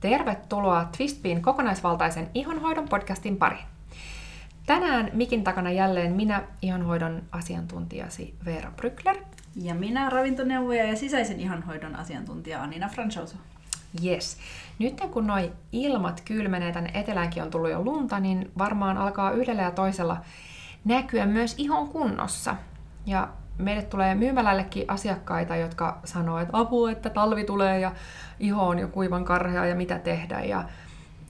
Tervetuloa Twistbin kokonaisvaltaisen ihonhoidon podcastin pariin. Tänään mikin takana jälleen minä, ihonhoidon asiantuntijasi Veera Brykler. Ja minä, ravintoneuvoja ja sisäisen ihonhoidon asiantuntija Anina Franchoso. Yes. Nyt kun noi ilmat kylmenee, tänne eteläänkin on tullut jo lunta, niin varmaan alkaa yhdellä ja toisella näkyä myös ihon kunnossa. Ja meille tulee myymälällekin asiakkaita, jotka sanoo, että apu, että talvi tulee ja iho on jo kuivan karhea ja mitä tehdä. Ja,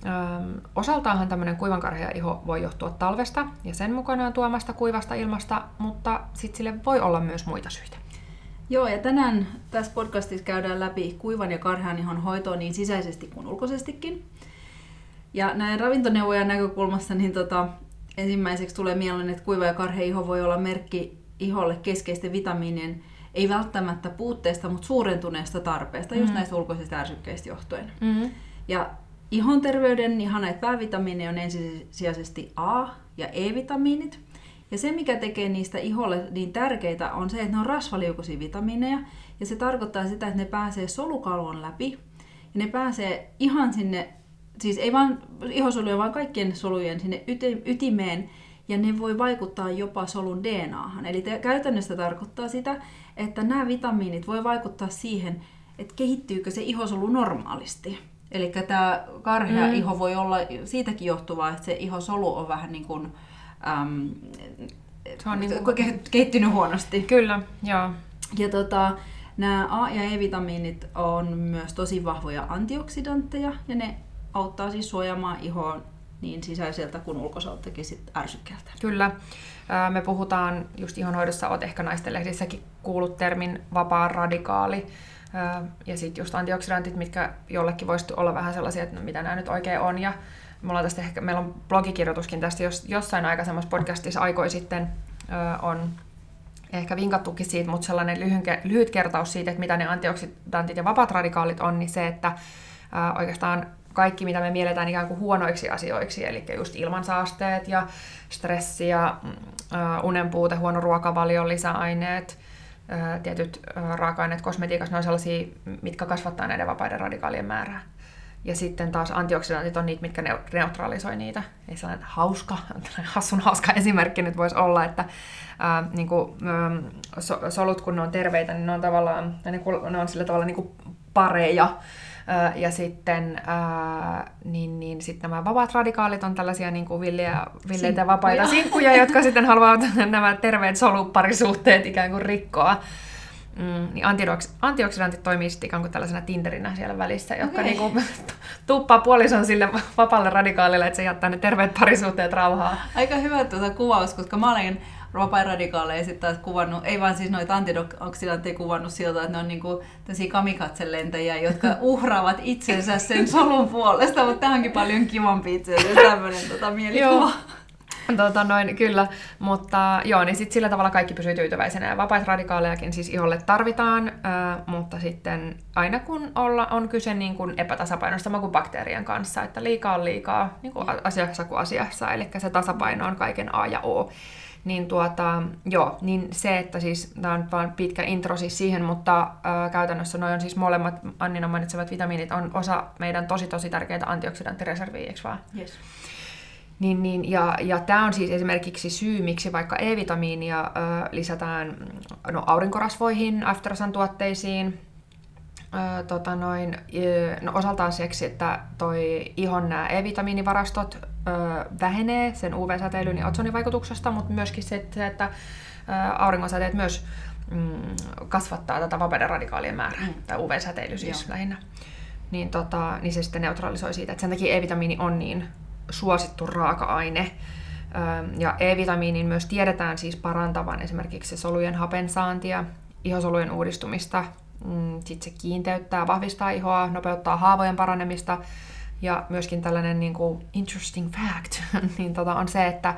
ähm, osaltaanhan tämmöinen kuivan karhea iho voi johtua talvesta ja sen mukanaan tuomasta kuivasta ilmasta, mutta sitten sille voi olla myös muita syitä. Joo, ja tänään tässä podcastissa käydään läpi kuivan ja karhean ihon hoitoa niin sisäisesti kuin ulkoisestikin. Ja näin ravintoneuvojan näkökulmasta niin tota, ensimmäiseksi tulee mieleen, että kuiva ja karhea iho voi olla merkki iholle keskeisten vitamiinien ei välttämättä puutteesta, mutta suurentuneesta tarpeesta, mm. just näistä ulkoisista ärsykkeistä johtuen. Mm. Ja ihon terveyden ihan näitä päävitamiineja on ensisijaisesti A- ja E-vitamiinit. Ja se, mikä tekee niistä iholle niin tärkeitä, on se, että ne on rasvaliukoisia vitamiineja. Ja se tarkoittaa sitä, että ne pääsee solukalvon läpi. Ja ne pääsee ihan sinne, siis ei vain ihosolujen, vaan kaikkien solujen sinne ytimeen ja ne voi vaikuttaa jopa solun DNAhan. Eli te, käytännössä tarkoittaa sitä, että nämä vitamiinit voi vaikuttaa siihen, että kehittyykö se ihosolu normaalisti. Eli tämä karhea mm. iho voi olla siitäkin johtuvaa, että se ihosolu on vähän niin kuin, äm, se on niin kuin... kehittynyt huonosti. Kyllä, joo. Ja tota, nämä A- ja E-vitamiinit on myös tosi vahvoja antioksidantteja, ja ne auttaa siis suojaamaan ihoon niin sisäiseltä kuin ulkoiseltakin sit ärsykkeeltä. Kyllä. Me puhutaan just ihonhoidossa, olet ehkä naisten lehdissäkin kuullut termin vapaa radikaali. Ja sitten just antioksidantit, mitkä jollekin voisi olla vähän sellaisia, että no, mitä nämä nyt oikein on. Ja mulla on tästä ehkä, meillä on blogikirjoituskin tästä jos, jossain aikaisemmassa podcastissa aikoi sitten on ehkä vinkattukin siitä, mutta sellainen lyhyen, lyhyt kertaus siitä, että mitä ne antioksidantit ja vapaat radikaalit on, niin se, että oikeastaan kaikki, mitä me mielletään ikään kuin huonoiksi asioiksi, eli just ilmansaasteet ja stressi ja uh, unen puute, huono ruokavalio, lisäaineet, uh, tietyt uh, raaka-aineet kosmetiikassa, ne on sellaisia, mitkä kasvattaa näiden vapaiden radikaalien määrää. Ja sitten taas antioksidantit on niitä, mitkä neutralisoi niitä. Ei sellainen hauska, hassun hauska esimerkki nyt voisi olla, että ää, niin kuin, ää, so, solut kun ne on terveitä, niin ne on tavallaan, ne, ne on sillä tavalla niin kuin pareja, ja sitten ää, niin, niin sit nämä vapaat radikaalit on tällaisia niin kuin villiä, villeitä vapaita sinkkuja, jotka sitten haluavat nämä terveet soluparisuhteet ikään kuin rikkoa. Mm, niin antioksidantit toimii sitten ikään kuin tällaisena Tinderinä siellä välissä, jotka okay. niinku, tuppaa puolison sille vapaalle radikaalille, että se jättää ne terveet parisuhteet rauhaa. Aika hyvä tuota kuvaus, koska mä olen vapaa radikaaleja sitten taas kuvannut, ei vaan siis noita antioksidantteja kuvannut siltä, että ne on niinku kamikatselentäjiä, jotka uhraavat itsensä sen solun puolesta, mutta tämä onkin paljon kivampi itse asiassa tämmöinen tota, mielikuva. Tota noin, kyllä, mutta joo, niin sit sillä tavalla kaikki pysyy tyytyväisenä. Ja vapaita radikaalejakin siis iholle tarvitaan, äh, mutta sitten aina kun olla, on kyse niin kuin epätasapainosta kuin bakteerien kanssa, että liikaa on liikaa niin kuin asiassa kuin asiassa, eli se tasapaino on kaiken A ja O. Niin tuota, joo, niin se, että siis, tämä on vain pitkä intro siis siihen, mutta ää, käytännössä noin on siis molemmat Annina mainitsevat vitamiinit on osa meidän tosi tosi tärkeitä antioksidanttireserviä, eikö vaan? Yes. Niin, niin, ja, ja tämä on siis esimerkiksi syy, miksi vaikka E-vitamiinia ö, lisätään no, aurinkorasvoihin, aftersun tuotteisiin, tota noin, no, osaltaan seksi, että toi ihon nämä E-vitamiinivarastot vähenee sen UV-säteilyn ja otsonivaikutuksesta, mutta myöskin se, että, että ö, auringonsäteet myös mm, kasvattaa tätä vapaiden radikaalien määrää, mm. tai UV-säteily siis Joo. lähinnä. Niin, tota, niin se sitten neutralisoi siitä, että sen takia E-vitamiini on niin suosittu raaka-aine. Ja E-vitamiinin myös tiedetään siis parantavan esimerkiksi solujen hapensaantia, ihosolujen uudistumista, mm, sitten se kiinteyttää, vahvistaa ihoa, nopeuttaa haavojen paranemista, ja myöskin tällainen niin kuin interesting fact niin tota, on se, että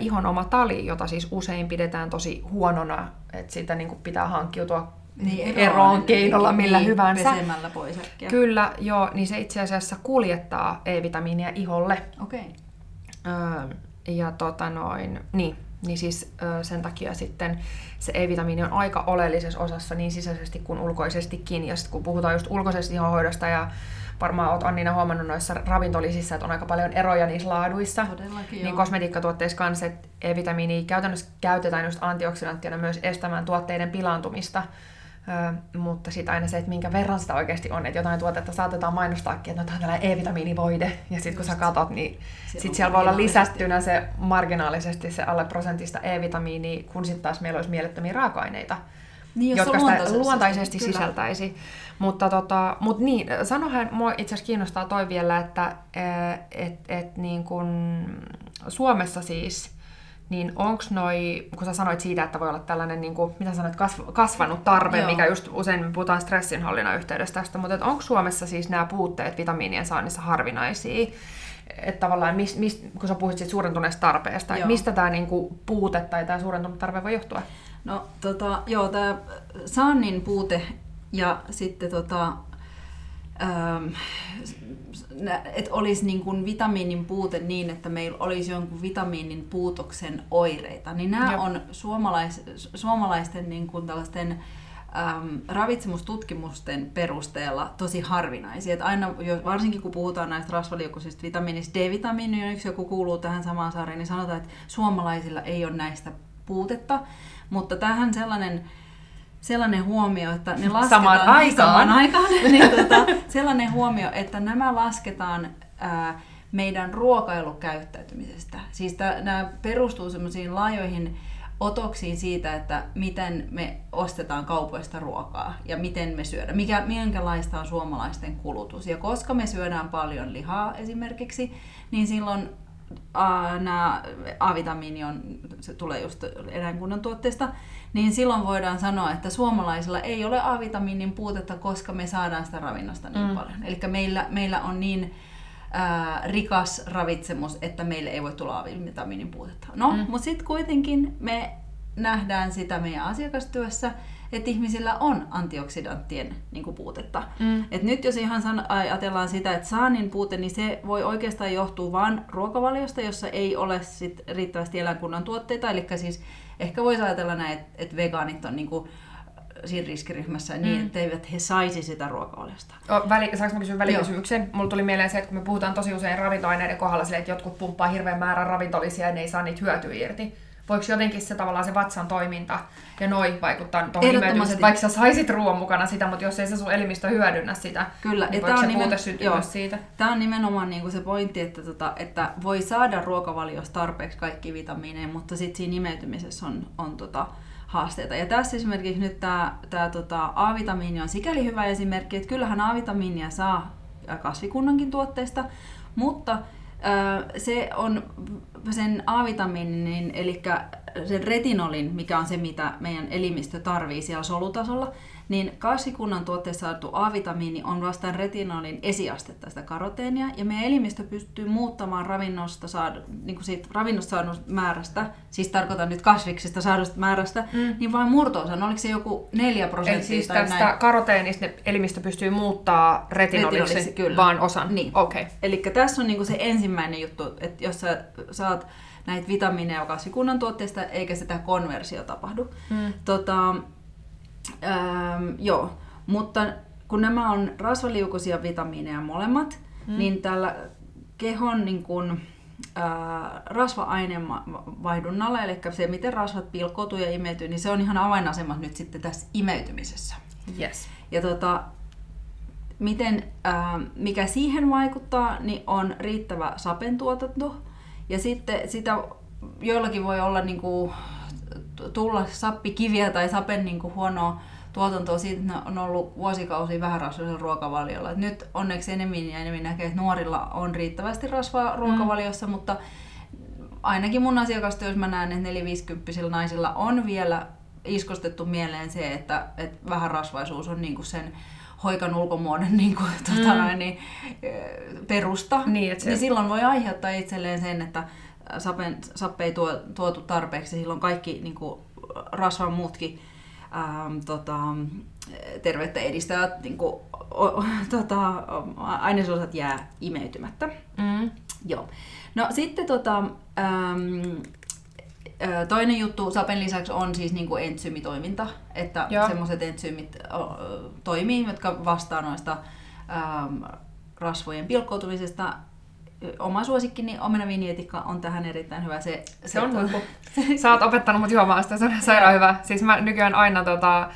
ihon oma tali, jota siis usein pidetään tosi huonona, että siitä niin kuin pitää hankkiutua niin, eroon keinolla millä niin, hyvänsä. Pesemällä pois äkkiä. Kyllä, joo, niin se itse asiassa kuljettaa E-vitamiinia iholle. Okei. Okay. Öö, ja tota noin, niin, niin siis sen takia sitten se E-vitamiini on aika oleellisessa osassa niin sisäisesti kuin ulkoisestikin. Ja sitten kun puhutaan just ulkoisesta ihonhoidosta ja varmaan olet Annina huomannut noissa ravintolisissa, että on aika paljon eroja niissä laaduissa. Todellakin, niin joo. kosmetiikkatuotteissa kanssa, että E-vitamiini käytännössä käytetään just antioksidanttina myös estämään tuotteiden pilaantumista. Ö, mutta sitten aina se, että minkä verran sitä oikeasti on, että jotain tuotetta saatetaan mainostaakin, että no tämä on tällainen E-vitamiinivoide, ja sitten kun sä katot, niin sitten siellä voi olla lisättynä se marginaalisesti se alle prosentista E-vitamiini, kun sitten taas meillä olisi mielettömiä raaka-aineita, Niin, jotka sitä luontaisesti, luontaisesti kyllä. sisältäisi. Mutta tota, mut niin, sanohan, mua itse asiassa kiinnostaa toi vielä, että et, et niin kun Suomessa siis, niin onko noi, kun sä sanoit siitä, että voi olla tällainen, niin kuin, mitä sanoit, kasv- kasvanut tarve, Joo. mikä just usein me puhutaan stressinhallinnan yhteydessä tästä, mutta onko Suomessa siis nämä puutteet vitamiinien saannissa harvinaisia? Että tavallaan, mis, mis, kun sä puhuit siitä suurentuneesta tarpeesta, Joo. mistä tämä niinku puute tai tämä suurentunut tarve voi johtua? No tota, joo, tämä saannin puute ja sitten tota, että olisi niin kuin vitamiinin puute niin, että meillä olisi jonkun vitamiinin puutoksen oireita, niin nämä Joo. on suomalais, suomalaisten niin kuin tällaisten äm, ravitsemustutkimusten perusteella tosi harvinaisia. Et aina, jo- varsinkin kun puhutaan näistä rasvaliukoisista vitamiinista, D-vitamiini on yksi, joku kuuluu tähän samaan sarjaan, niin sanotaan, että suomalaisilla ei ole näistä puutetta, mutta tähän sellainen sellainen huomio, että ne lasketaan Samaan aikaan. samaan aikaan niin tota, sellainen huomio, että nämä lasketaan ää, meidän ruokailukäyttäytymisestä. Siis tää, nämä perustuu semmoisiin laajoihin otoksiin siitä, että miten me ostetaan kaupoista ruokaa ja miten me syödään, mikä, minkälaista on suomalaisten kulutus. Ja koska me syödään paljon lihaa esimerkiksi, niin silloin nämä A-vitamiini on, se tulee just eläinkunnan tuotteesta, niin silloin voidaan sanoa, että suomalaisilla ei ole A-vitamiinin puutetta, koska me saadaan sitä ravinnosta niin Mm. paljon. Eli meillä, meillä on niin ää, rikas ravitsemus, että meille ei voi tulla A-vitamiinin puutetta. No, mm. mutta sitten kuitenkin me nähdään sitä meidän asiakastyössä, että ihmisillä on antioksidanttien niin kuin, puutetta. Mm. Et nyt jos ihan san- ajatellaan sitä, että saannin puute, niin se voi oikeastaan johtua vain ruokavaliosta, jossa ei ole sit riittävästi eläinkunnan tuotteita. Eli siis ehkä voisi ajatella näin, että, että vegaanit on niinku siinä riskiryhmässä niin, Mm. että eivät he saisi sitä ruokavaliosta. O, väli, saanko mä kysyä välikysymyksen? Mulla tuli mieleen se, että kun me puhutaan tosi usein ravintoaineiden kohdalla sille, että jotkut pumppaa hirveän määrän ravintolisia ja ne ei saa niitä hyötyä irti. Voiko jotenkin se tavallaan se vatsan toiminta ja noi vaikuttaa tuohon imeytymiseen, vaikka sä saisit ruoan mukana sitä, mutta jos ei se sun elimistö hyödynnä sitä, Kyllä, niin ja voiko se on puute nimen- syntyä myös siitä? Tämä on nimenomaan niinku se pointti, että, tota, että voi saada ruokavaliosta tarpeeksi kaikki vitamiineja, mutta sitten siinä imeytymisessä on, on tota, haasteita. Ja tässä esimerkiksi nyt tämä tää, tota, A-vitamiini on sikäli hyvä esimerkki, että kyllähän A-vitamiinia saa kasvikunnankin tuotteista, mutta se on sen A-vitamiinin, eli sen retinolin, mikä on se, mitä meidän elimistö tarvii siellä solutasolla, niin kasvikunnan tuotteessa saatu A-vitamiini on vastaan retinolin esiastetta sitä karoteenia, ja meidän elimistö pystyy muuttamaan ravinnosta, saadu, niin kuin siitä ravinnosta saadusta määrästä, siis tarkoitan nyt kasviksista saadusta määrästä, Mm. niin vain murto-osan, oliko se joku 4 prosenttia Eli siis tai tästä näin. karoteenista ne elimistö pystyy muuttaa retinoliksi, Retinoliksi, kyllä. vaan osan? Niin. Okei. Okay. Eli tässä on niinku se ensimmäinen juttu, että jos sä saat näitä vitamiineja kasvikunnan tuotteista, eikä sitä konversio tapahdu. Mm. Tota, ähm, joo, mutta kun nämä on rasvaliukoisia vitamiineja molemmat, Mm. niin tällä kehon niin kun, äh, rasva-aineenvaihdunnalla, eli se miten rasvat pilkkoutuu ja imeytyy, niin se on ihan avainasemat nyt sitten tässä imeytymisessä. Yes. Ja tota, miten, ää, mikä siihen vaikuttaa, niin on riittävä sapentuotanto. Ja sitten sitä joillakin voi olla niinku, t- tulla sappikiviä tai sapen niinku, huonoa tuotantoa siitä, että ne on ollut vuosikausia vähärasvaisella ruokavaliolla. Et nyt onneksi enemmän ja enemmän näkee, että nuorilla on riittävästi rasvaa ruokavaliossa, mm. mutta ainakin mun asiakastyössä mä näen, että 450 naisilla on vielä iskostettu mieleen se, että, että vähärasvaisuus on niinku sen hoikan ulkomuodon niinku, tota Mm. noin, niin, perusta. Niin, että se- niin silloin voi aiheuttaa itselleen sen, että sapen, sappe ei tuo, tuotu tarpeeksi. Silloin kaikki niinku, rasvan muutkin ähm, tota, terveyttä edistävät niinku, o, o, tota, ainesosat jää imeytymättä. Mm. Joo. No sitten tota, äm, ö, toinen juttu sapen lisäksi on siis niinku entsyymitoiminta, että semmoiset entsyymit toimii, jotka vastaa noista äm, rasvojen pilkkoutumisesta. Oma suosikkini omenavinietikka on tähän erittäin hyvä. Se, Se on to- huippu. Sä oot opettanut mut juomaan sitä, se on sairaan hyvä. Siis mä nykyään aina tota,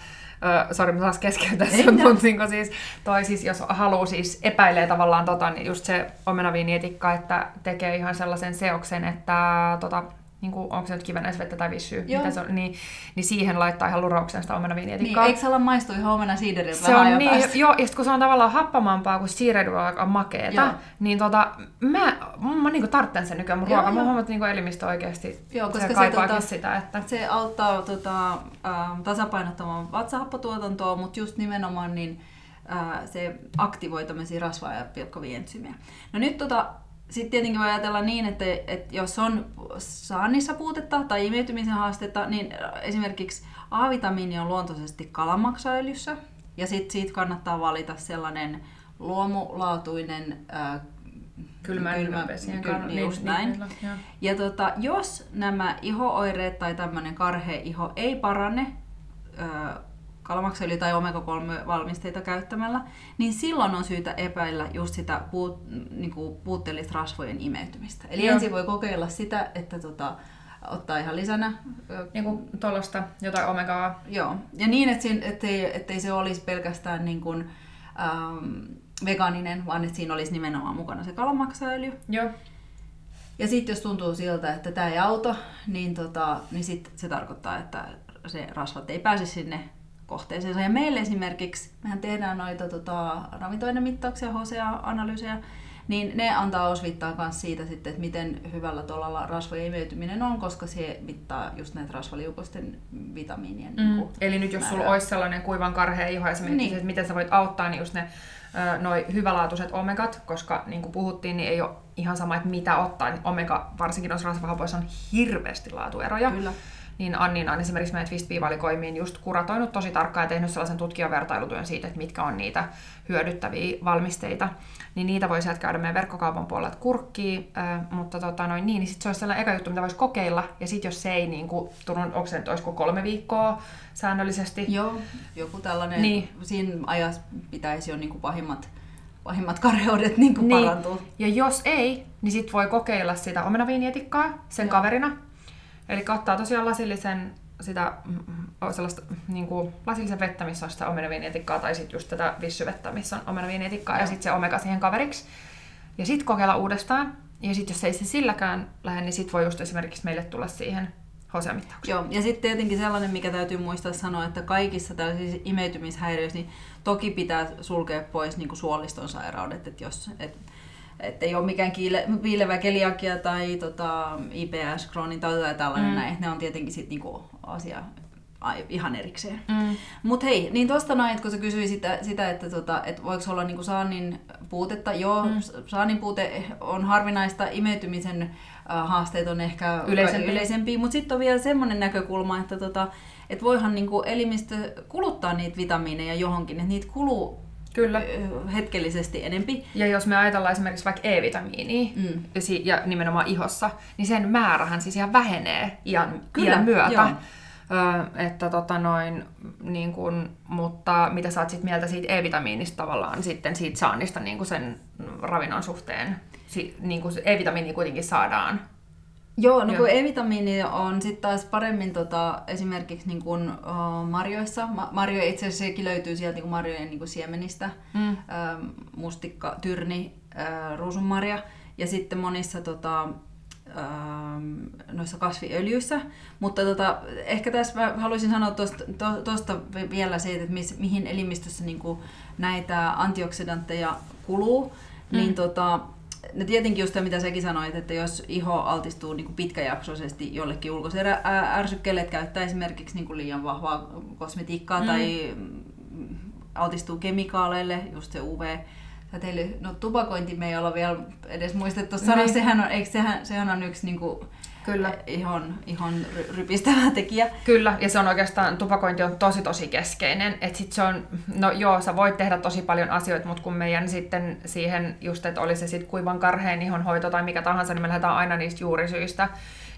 Ö, sori, mä taas keskeytän mutta niinku siis, toi siis, jos haluaa siis epäilee tavallaan tota, niin just se omenaviinietikka, että tekee ihan sellaisen seoksen, että tota, niin kuin, onko se nyt kivenäisvettä tai vissyä, Joo. mitä se on, niin, niin siihen laittaa ihan lurauksen sitä Niin, omenaviinietikkaa. eikö se ala maistua ihan omena siideriltä Se on niin, päästä? joo, ja sit kun se on tavallaan happamampaa kuin siireidy on aika makeeta, Joo. niin tota, mä, mä niinku tartten sen nykyään mun ruokaa. Mä huomaan, että niinku elimistö oikeesti Joo, koska se se kaipaakin tota- sitä, että... Se auttaa tota, ähm, tasapainottamaan vatsahappotuotantoa, mutta just nimenomaan niin, äh, se aktivoi tämmöisiä rasvaa ja pilkkovia. No nyt tota, sitten tietenkin voi ajatella niin, että, että jos on saannissa puutetta tai imeytymisen haastetta, niin esimerkiksi A-vitamiini on luontoisesti kalamaksaöljyssä, ja sitten siitä kannattaa valita sellainen luomulaatuinen äh, kylmä- pesien kyl- niin just näin. kyllä, joo. ja tota, jos nämä ihooireet tai tämmöinen karhea iho ei parane ö, kalamaksöljy tai omega-3 valmisteita käyttämällä, niin silloin on syytä epäillä just sitä puut, niinku puutteellista rasvojen imeytymistä. Eli Joo. ensin voi kokeilla sitä, että tota, ottaa ihan lisänä. ö, Niinku tuollaista jotain omegaa. Joo, ja niin, että siinä, ettei, ettei se olisi pelkästään niin kuin, ähm, vegaaninen, vaan että siinä olisi nimenomaan mukana se kalamaksaöljy. Joo. Ja sitten jos tuntuu siltä, että tämä ei auta, niin, tota, niin sit se tarkoittaa, että se rasvat ei pääse sinne kohteeseensa. Ja meille esimerkiksi, mehän tehdään noita tota, ravintoainemittauksia, HCA-analyysejä, niin ne antaa osvittaa myös siitä sitten, että miten hyvällä tolalla rasvojen imeytyminen on, koska se mittaa just näitä rasvaliukoisten vitamiinien Mm. niin kuin, Eli nyt jos sulla olisi sellainen kuivan karhea iho sä Niin. että miten sä voit auttaa, niin just ne noi hyvälaatuiset omegat, koska niin kuin puhuttiin, niin ei ole ihan sama, että mitä ottaa. Niin Omega, varsinkin noissa rasvahapoissa, on hirveästi laatueroja. Kyllä. Niin Annina on esimerkiksi meidän Twist-valikoimiin just kuratoinut tosi tarkkaan ja tehnyt sellaisen tutkijavertailutyön siitä, että mitkä on niitä hyödyttäviä valmisteita. Niin niitä voi sieltä käydä meidän verkkokaupan puolelta kurkkiin, äh, mutta tota noin niin, niin sit se olisi sellainen eka juttu, mitä voisi kokeilla. Ja sitten jos se ei niin kuin, tunnu, onko se nyt, olisiko kolme viikkoa säännöllisesti, Joo, joku tällainen, Niin. siinä ajassa pitäisi jo niin kuin pahimmat, pahimmat karheudet niin kuin Niin. parantua. Ja jos ei, niin sit voi kokeilla sitä omenaviinietikkaa sen Joo. kaverina. Eli ottaa tosiaan lasillisen sitä mm, mm, sellaista niin kuin lasillisen vettä, missä on sitä omenaviinietikkaa, tai sitten just tätä vissyvettä, missä on omenaviinietikkaa, ja Joo. sitten se omega siihen kaveriksi. Ja sitten kokeilla uudestaan. Ja sitten jos ei se silläkään lähde, niin sitten voi just esimerkiksi meille tulla siihen HCA-mittaukseen. Joo, ja sitten tietenkin sellainen, mikä täytyy muistaa sanoa, että kaikissa tällaisissa imeytymishäiriöissä, niin toki pitää sulkea pois niin kuin suoliston sairaudet, että jos et, et ei ole mikään kiile, piilevä keliakia tai tota, IBS, Crohnin tauti tai tällainen Mm. näin, ne on tietenkin sitten niinku asia ai, ihan erikseen. Mm. Mutta hei, niin tuosta noin, että kun sä kysyit sitä, sitä että, tota, että voiko olla niinku saannin puutetta, joo, Mm. saannin puute on harvinaista, imeytymisen äh, haasteet on ehkä Yleisempiä. yleisempiä mutta sitten on vielä semmoinen näkökulma, että tota, et voihan niinku elimistö kuluttaa niitä vitamiineja johonkin, että niitä kuluu Kyllä. hetkellisesti enempi. Ja jos me ajatellaan esimerkiksi vaikka E-vitamiinia, Mm. ja nimenomaan ihossa, niin sen määrähän siis ihan vähenee iän, Kyllä, iän myötä. joo. Ö, että tota noin, niin kun, mutta mitä sä oot sit mieltä siitä E-vitamiinista tavallaan sitten siitä saannista niin sen ravinnon suhteen? Si- niin E-vitamiini kuitenkin saadaan. Joo, no kun E-vitamiini on sitten taas paremmin tota, esimerkiksi niin kun, uh, marjoissa. Ma- marjo itse asiassa sekin löytyy sieltä niin kun marjojen niin kun siemenistä. Mm. Ähm, mustikka, tyrni, äh, ruusunmarja ja sitten monissa tota, noissa kasviöljyissä. Mutta tota, ehkä tässä mä haluaisin sanoa tuosta to, vielä se, että mis, mihin elimistössä niinku näitä antioksidantteja kuluu. Mm. Niin tota, No tietenkin just se, mitä säkin sanoit, että jos iho altistuu niin kuin pitkäjaksoisesti jollekin ulkoiselle ärsykkeelle, että käyttää esimerkiksi niin kuin liian vahvaa kosmetiikkaa Mm. mm. tai mm, altistuu kemikaaleille, just se UV, säteily. No tupakointi me ei olla vielä edes muistettu sanoa, Niin. sehän on, eikö, sehän, sehän on yksi niin kuin, Kyllä. ihon, ihon ry- rypistävä tekijä. Kyllä, ja se on oikeastaan, tupakointi on tosi tosi keskeinen. että sit se on, no joo, sä voit tehdä tosi paljon asioita, mutta kun meidän sitten siihen just, että oli se sitten kuivan karheen ihon hoito tai mikä tahansa, niin me lähdetään aina niistä juurisyistä.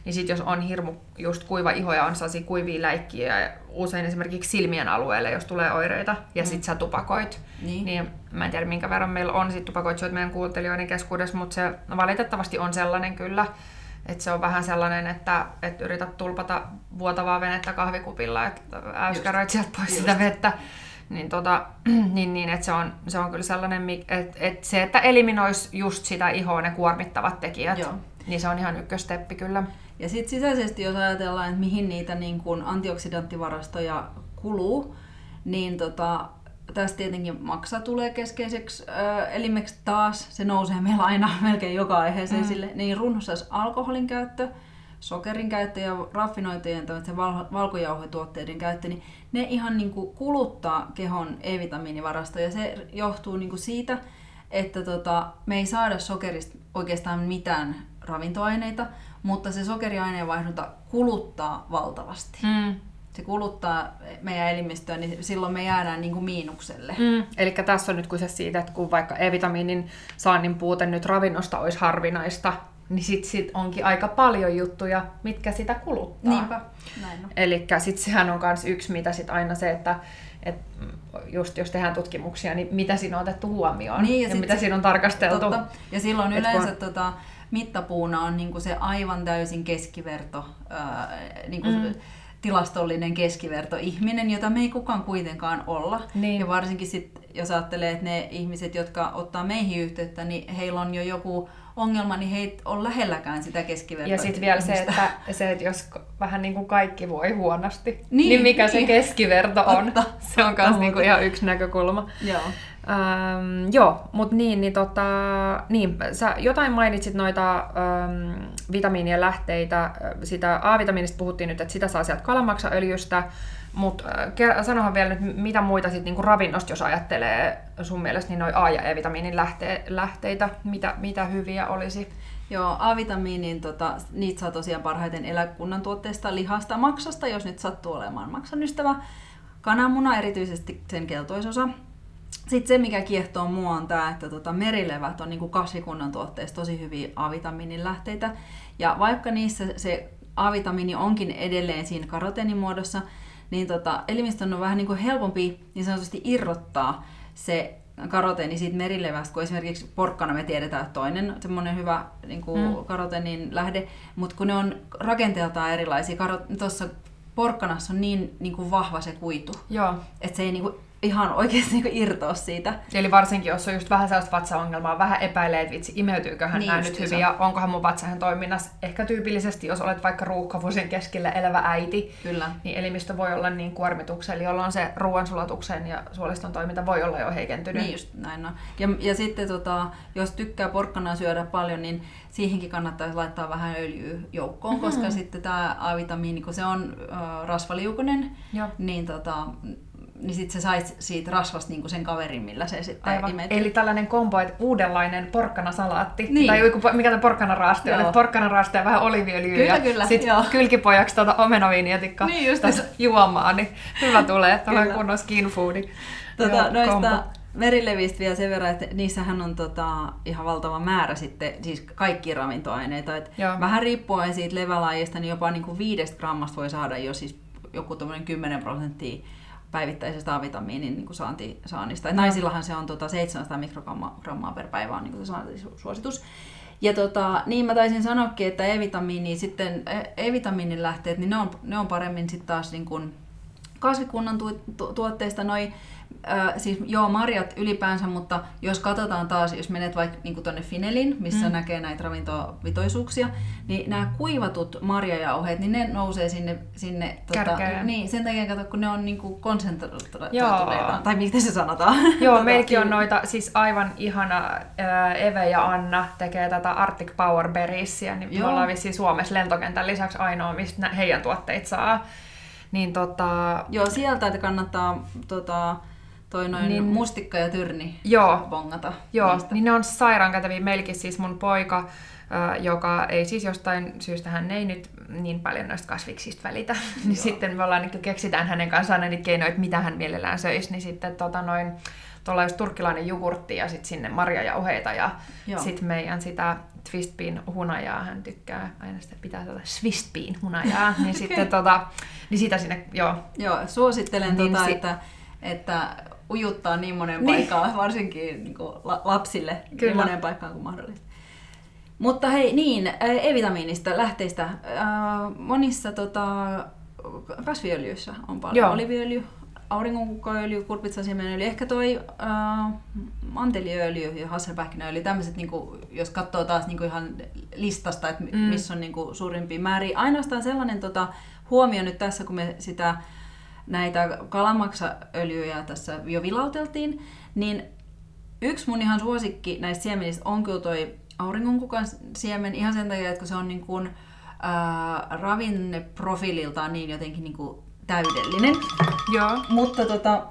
niin sit jos on hirmu just kuiva iho ja on sellaisia kuivia läikkiä, ja usein esimerkiksi silmien alueelle, jos tulee oireita, ja mm. sit sä tupakoit, niin. niin mä en tiedä minkä verran meillä on sit tupakoitsijat meidän kuuntelijoiden keskuudessa, mutta se valitettavasti on sellainen kyllä, että se on vähän sellainen, että, että yrität tulpata vuotavaa venettä kahvikupilla, että äyskäröit sieltä pois Just. sitä vettä. Niin, tota, niin, niin että se on, se on kyllä sellainen, että, että se, että eliminoisi just sitä ihoa ne kuormittavat tekijät, Joo. niin se on ihan ykkösteppi kyllä. Ja sitten sisäisesti, jos ajatellaan, että mihin niitä niin kun antioksidanttivarastoja kuluu, niin tota, tästä tietenkin maksa tulee keskeiseksi äh, elimeksi taas. Se nousee meillä aina melkein joka aiheeseen mm. sille. Niin runsas alkoholin käyttö, sokerin käyttö ja raffinoitujen val- valkojauhetuotteiden käyttö, niin ne ihan niin kuin kuluttaa kehon E-vitamiinivarastoja. Se johtuu niin kuin siitä, että tota, me ei saada sokerista oikeastaan mitään ravintoaineita, mutta se sokeriaineenvaihdunta kuluttaa valtavasti. Mm se kuluttaa meidän elimistöä, niin silloin me jäädään niin kuin miinukselle. Mm. Eli tässä on nyt kyse siitä, että kun vaikka E-vitamiinin saannin puute nyt ravinnosta olisi harvinaista, niin sitten sit onkin aika paljon juttuja, mitkä sitä kuluttaa. Niinpä, näin on. Eli sitten sehän on myös yksi, mitä sit aina se, että et just jos tehdään tutkimuksia, niin mitä siinä on otettu huomioon niin, ja, ja mitä siinä on tarkasteltu. Totta. Ja silloin yleensä on... tota, mittapuuna on niinku se aivan täysin keskiverto, ää, niinku mm tilastollinen keskiverto ihminen, jota me ei kukaan kuitenkaan olla. Niin. Ja varsinkin sit, jos ajattelee, että ne ihmiset, jotka ottaa meihin yhteyttä, niin heillä on jo joku ongelma, niin he on lähelläkään sitä keskivertoa. Ja sitten vielä se että, se, että jos vähän niin kuin kaikki voi huonosti, niin, niin mikä niin. se keskiverto on. Totta, se on myös niin kuin ihan yksi näkökulma. Joo. Ähm, joo, mutta niin, niin, tota, niin, sä jotain mainitsit noita ähm, vitamiinien lähteitä. Sitä A-vitamiinista puhuttiin nyt, että sitä saa sieltä kalamaksaöljystä. Mutta äh, sanohan vielä nyt, mitä muita sit, niinku ravinnosta, jos ajattelee sun mielestä niin noin A- ja E-vitamiinin lähte- lähteitä, mitä, mitä hyviä olisi? Joo, A-vitamiinin, tota, niitä saa tosiaan parhaiten eläkunnan tuotteista, lihasta, maksasta, jos nyt sattuu olemaan maksan ystävä. Kananmuna, erityisesti sen keltoisosa. Sitten se, mikä kiehtoo mua on tämä, että tota, merilevät on niinku kasvikunnan tuotteista tosi hyviä A-vitamiinin lähteitä. Ja vaikka niissä se A-vitamiini onkin edelleen siinä karoteenimuodossa, niin tota, elimistön on vähän niin kuin helpompi niin sanotusti irrottaa se karoteeni siitä merilevästä, kun esimerkiksi porkkana me tiedetään, että toinen semmoinen hyvä niin kuin mm. karoteenin lähde, mutta kun ne on rakenteeltaan erilaisia, tuossa porkkanassa on niin, niin kuin vahva se kuitu, Joo. että se ei niin kuin ihan oikeasti niin irtoa siitä. Eli varsinkin, jos on just vähän sellaista vatsaongelmaa, vähän epäilee, että vitsi, imeytyyköhän niin nämä nyt hyvin ja onkohan mun vatsahan toiminnassa. Ehkä tyypillisesti, jos olet vaikka ruuhkavuosien keskellä elävä äiti, Kyllä. niin elimistö voi olla niin kuormituksella, jolloin se ruoansulatuksen ja suoliston toiminta voi olla jo heikentynyt. Niin just näin on. Ja, ja sitten tota, jos tykkää porkkanaa syödä paljon, niin siihenkin kannattaisi laittaa vähän öljyä joukkoon, mm-hmm. koska sitten tämä A-vitamiini, kun se on äh, rasvaliukonen, Joo. niin tota, niin sitten se sai siitä rasvasta niinku sen kaverin, millä se sitten Aivan. Imetyi. Eli tällainen kombo, että uudenlainen porkkanasalaatti. Niin. Tai joku, mikä tämä porkkanaraaste on, porkkanaraaste ja vähän oliviöljyä. Kyllä, ja kyllä. Sitten kylkipojaksi tuota omenaviinietikka niin just juomaan, niin hyvä tulee. Tällainen kunnon skin foodi. Tota, Joo, noista kombo. merilevistä vielä sen verran, että niissähän on tota, ihan valtava määrä sitten, siis kaikki ravintoaineita. Et vähän riippuen siitä levälajista, niin jopa niin kuin viidestä grammasta voi saada jo siis joku 10 prosenttia päivittäisestä A-vitamiinin niin saanti, saannista. Et naisillahan se on tota 700 mikrogrammaa per päivä on niin se suositus. Ja tota, niin mä taisin sanoakin, että E-vitamiini, sitten E-vitamiinin lähteet, niin ne on, ne on paremmin sitten taas niin kuin kasvikunnan tu- tu- tuotteista. Noi Äh, siis joo, marjat ylipäänsä, mutta jos katsotaan taas, jos menet vaikka niin tuonne Finelin, missä mm. näkee näitä ravintovitoisuuksia, niin nämä kuivatut marjajauheet, niin ne nousee sinne, sinne tota, niin, sen takia kato, kun ne on niin konsentroituneita, tai miten se sanotaan? Joo, tota, meilläkin on noita, siis aivan ihana äh, Eve ja Anna tekee tätä Arctic Power Berriesia, niin joo. me ollaan vissiin Suomessa lentokentän lisäksi ainoa, mistä heidän tuotteet saa. Niin tota... Joo, sieltä että kannattaa tota, toi noin niin, mustikka ja tyrni joo, bongata. Joo, niistä. niin ne on sairaankäteviä. Meilläkin siis mun poika, joka ei siis jostain syystä, hän ei nyt niin paljon noista kasviksista välitä, niin sitten me ollaan niin keksitään hänen kanssaan niitä keinoja, että mitä hän mielellään söisi, niin sitten tota noin, tuolla just turkkilainen jogurtti ja sitten sinne marjajauheita ja sitten meidän sitä twistbean hunajaa, hän tykkää aina sitä pitää tätä swistbean hunajaa, niin okay. sitten tota, niin sitä sinne, joo. Joo, suosittelen niin tota, si- että, että ujuttaa niin monen niin. paikkaan, varsinkin niin kuin lapsille Kyllä. niin monen paikkaan kuin mahdollista. Mutta hei, niin, E-vitamiinista, lähteistä. Monissa tota, kasviöljyissä on paljon Joo. oliviöljy, auringonkukkaöljy, kurpitsasiemenöljy, ehkä toi äh, manteliöljy ja hasselpähkinöljy, tämmöiset, niinku, jos katsoo taas niinku ihan listasta, että mm. missä on niinku, suurimpia määriä. Ainoastaan sellainen tota, huomio nyt tässä, kun me sitä näitä kalamaksaöljyjä tässä jo vilauteltiin, niin yksi mun ihan suosikki näistä siemenistä on kyllä toi auringonkukan siemen ihan sen takia, että se on niin kuin, ää, ravinneprofiililtaan niin jotenkin niin kuin täydellinen. Joo. Mutta tota,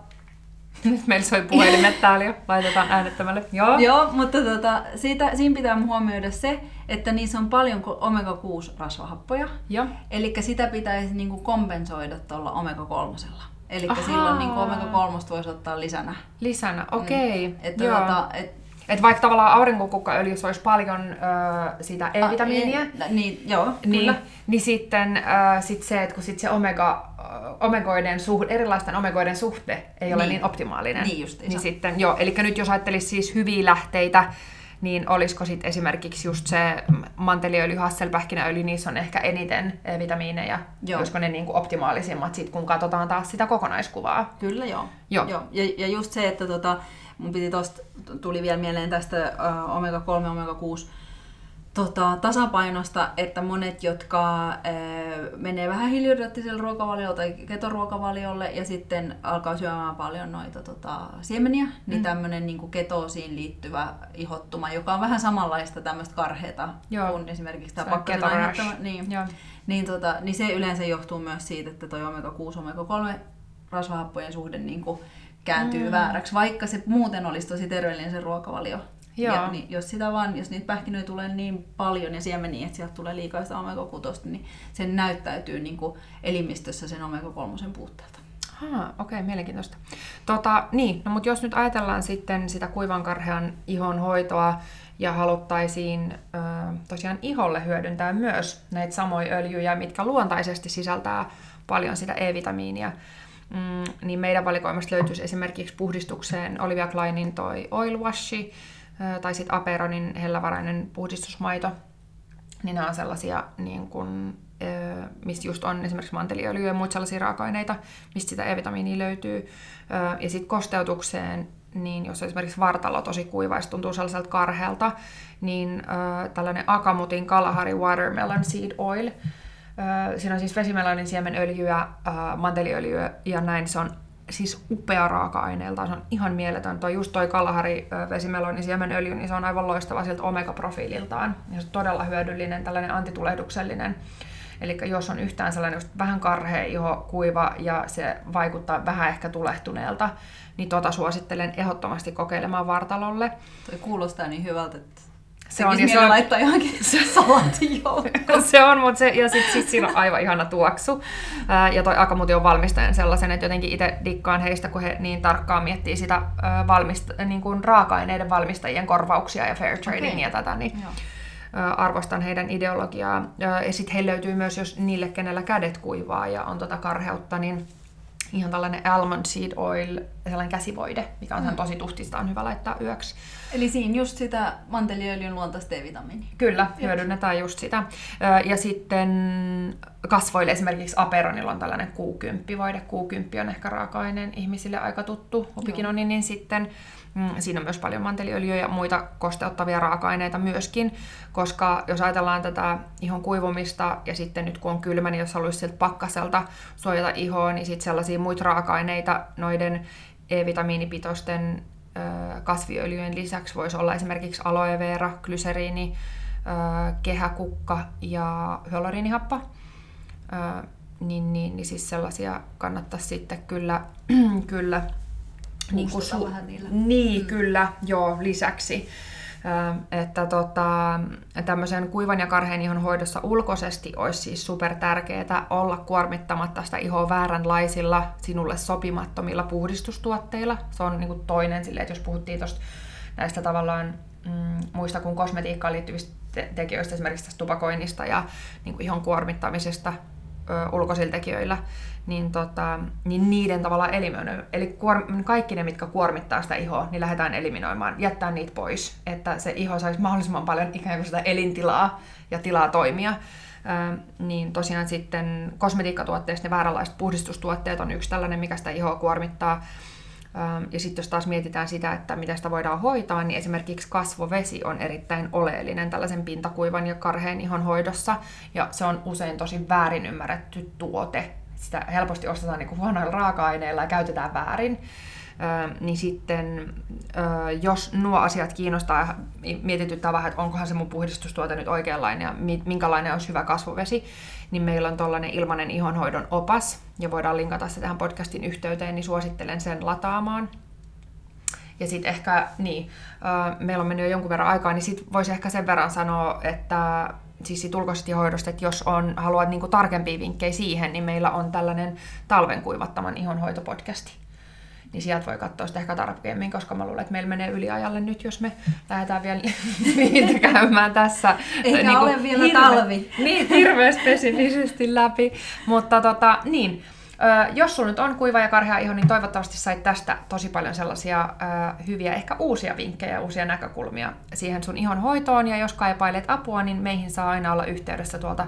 nyt meillä soi puhelimet täällä jo, laitetaan äänettämälle. Joo, Joo mutta tota, siitä, siinä pitää huomioida se, että niissä on paljon omega-6 rasvahappoja. Joo. Eli sitä pitäisi niinku kompensoida tuolla omega-3. Eli silloin niinku omega-3 voisi ottaa lisänä. Lisänä, okei. Okay. Mm. Että tota, et, et vaikka tavallaan aurinkokukkaöljyssä olisi paljon ö, sitä E-vitamiinia, A, e, niin, joo, niin, kyllä. niin sitten ö, sit se, että kun sit se omega, omegoiden suhde, erilaisten omegoiden suhde ei ole niin, niin optimaalinen. Niin just, niin sitten, joo, eli nyt jos ajattelisi siis hyviä lähteitä, niin olisiko sitten esimerkiksi just se manteliöljy, hasselpähkinäöljy, niissä on ehkä eniten vitamiineja, joo. olisiko ne niin kuin optimaalisimmat sit, kun katsotaan taas sitä kokonaiskuvaa. Kyllä joo. joo. joo. Ja, ja just se, että tota, mun piti tosta, tuli vielä mieleen tästä uh, omega-3, omega-6 tota, tasapainosta, että monet, jotka ää, menee vähän hiilihydraattiselle ruokavaliolle tai ketoruokavaliolle ja sitten alkaa syömään paljon noita tota, siemeniä, niin mm. niin tämmöinen niin ketoosiin liittyvä ihottuma, joka on vähän samanlaista tämmöistä karheeta Joo. kuin esimerkiksi tämä pakkasen niin, Joo. niin, tota, niin se yleensä johtuu myös siitä, että toi omega-6, omega-3 rasvahappojen suhde niin kuin kääntyy mm. vääräksi, vaikka se muuten olisi tosi terveellinen se ruokavalio. Joo. Ja, niin, jos sitä vaan, jos niitä pähkinöitä tulee niin paljon ja siemeniä, että sieltä tulee liikaa sitä omega 6 niin se näyttäytyy niin kuin elimistössä sen omega 3 puutteelta. okei, okay, mielenkiintoista. Tota, niin, no, mutta jos nyt ajatellaan sitten sitä kuivankarhean ihon hoitoa ja haluttaisiin ö, tosiaan iholle hyödyntää myös näitä samoja öljyjä, mitkä luontaisesti sisältää paljon sitä E-vitamiinia, mm, niin meidän valikoimasta löytyisi esimerkiksi puhdistukseen Olivia Kleinin toi Oil Washi, tai sitten Aperonin hellävarainen puhdistusmaito, niin nämä on sellaisia, niin kun, mistä just on esimerkiksi manteliöljyä ja muita sellaisia raaka-aineita, mistä sitä E-vitamiinia löytyy. Ja sitten kosteutukseen, niin jos esimerkiksi vartalo tosi kuiva ja tuntuu sellaiselta karhealta, niin tällainen Akamutin Kalahari Watermelon Seed Oil, siinä on siis vesimelonin siemenöljyä, manteliöljyä ja näin se on siis upea raaka-aineelta, se on ihan mieletön. Toi just toi Kalahari vesimelonin siemenöljy, niin se on aivan loistava siltä omega-profiililtaan. Ja se on todella hyödyllinen, tällainen antitulehduksellinen. Eli jos on yhtään sellainen just vähän karhea iho, kuiva ja se vaikuttaa vähän ehkä tulehtuneelta, niin tota suosittelen ehdottomasti kokeilemaan vartalolle. Toi kuulostaa niin hyvältä, että se on, ja se on, laittaa johonkin salaatin se on, mutta se, ja sitten sit siinä on aivan ihana tuoksu. Ää, ja toi Akamuti on valmistajan sellaisen, että jotenkin itse dikkaan heistä, kun he niin tarkkaan miettii sitä ää, valmista, niin kuin raaka-aineiden valmistajien korvauksia ja fair trading okay. ja tätä, niin Joo. Ää, arvostan heidän ideologiaa. Ja sitten heillä löytyy myös, jos niille, kenellä kädet kuivaa ja on tota karheutta, niin ihan tällainen almond seed oil, sellainen käsivoide, mikä on mm. tosi tuhtista, on hyvä laittaa yöksi. Eli siinä just sitä manteliöljyn luontaista D-vitamiinia. Kyllä, hyödynnetään just sitä. Ja sitten kasvoille esimerkiksi Aperonilla on tällainen kuukymppivoide. Kuukymppi on ehkä raaka-aineen ihmisille aika tuttu. Ubikinoni, niin sitten siinä on myös paljon manteliöljyä ja muita kosteuttavia raaka-aineita myöskin, koska jos ajatellaan tätä ihon kuivumista ja sitten nyt kun on kylmä, niin jos haluaisi sieltä pakkaselta suojata ihoa, niin sitten sellaisia muita raaka-aineita noiden E-vitamiinipitoisten kasviöljyjen lisäksi voisi olla esimerkiksi aloe vera, glyseriini, kehäkukka ja hyaluriinihappo. Niin, niin, niin siis sellaisia kannattaisi sitten kyllä, kyllä niin, kuin su- vähän niillä. niin mm. kyllä, joo, lisäksi. että tota, tämmöisen kuivan ja karheen ihon hoidossa ulkoisesti olisi siis super tärkeää olla kuormittamatta sitä ihoa vääränlaisilla, sinulle sopimattomilla puhdistustuotteilla. Se on niin kuin toinen silleen, että jos puhuttiin tuosta näistä tavallaan mm, muista kuin kosmetiikkaan liittyvistä te- tekijöistä, esimerkiksi tästä tupakoinnista ja niin kuin ihon kuormittamisesta ulkoisilla tekijöillä, niin, tota, niin niiden tavallaan eliminoida. Eli kuor- kaikki ne, mitkä kuormittaa sitä ihoa, niin lähdetään eliminoimaan, jättää niitä pois, että se iho saisi mahdollisimman paljon ikään kuin sitä elintilaa ja tilaa toimia. Ö, niin tosiaan sitten kosmetiikkatuotteista ne vääränlaiset puhdistustuotteet on yksi tällainen, mikä sitä ihoa kuormittaa. Ja sitten jos taas mietitään sitä, että miten sitä voidaan hoitaa, niin esimerkiksi kasvovesi on erittäin oleellinen tällaisen pintakuivan ja karheen ihon hoidossa. Ja se on usein tosi väärin ymmärretty tuote. Sitä helposti ostetaan niin huonoilla raaka-aineilla ja käytetään väärin. Niin sitten jos nuo asiat kiinnostaa ja mietityttää vähän, että onkohan se mun puhdistustuote nyt oikeanlainen ja minkälainen olisi hyvä kasvovesi, niin meillä on tuollainen ilmainen ihonhoidon opas, ja voidaan linkata se tähän podcastin yhteyteen, niin suosittelen sen lataamaan. Ja sitten ehkä, niin, meillä on mennyt jo jonkun verran aikaa, niin sitten voisi ehkä sen verran sanoa, että siis siitä ulkoisesta hoidosta, että jos on, haluat niinku tarkempia vinkkejä siihen, niin meillä on tällainen talven kuivattaman ihonhoitopodcasti niin sieltä voi katsoa sitä ehkä tarkemmin, koska mä luulen, että meillä menee yliajalle nyt, jos me lähdetään vielä niitä käymään tässä. Eikä niin ole vielä hirve, talvi. Niin, hirveän spesifisesti läpi. Mutta tota, niin, jos sulla nyt on kuiva ja karhea iho, niin toivottavasti sait tästä tosi paljon sellaisia hyviä, ehkä uusia vinkkejä, uusia näkökulmia siihen sun ihon hoitoon. Ja jos kaipailet apua, niin meihin saa aina olla yhteydessä tuolta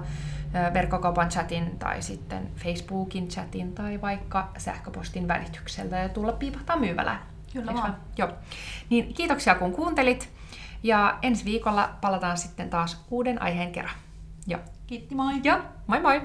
verkkokaupan chatin tai sitten Facebookin chatin tai vaikka sähköpostin välityksellä ja tulla piipahtaa myyvälään. Kyllä vaan. Joo. Niin kiitoksia kun kuuntelit ja ensi viikolla palataan sitten taas uuden aiheen kerran. Joo. Kiitti moi! Joo, moi moi!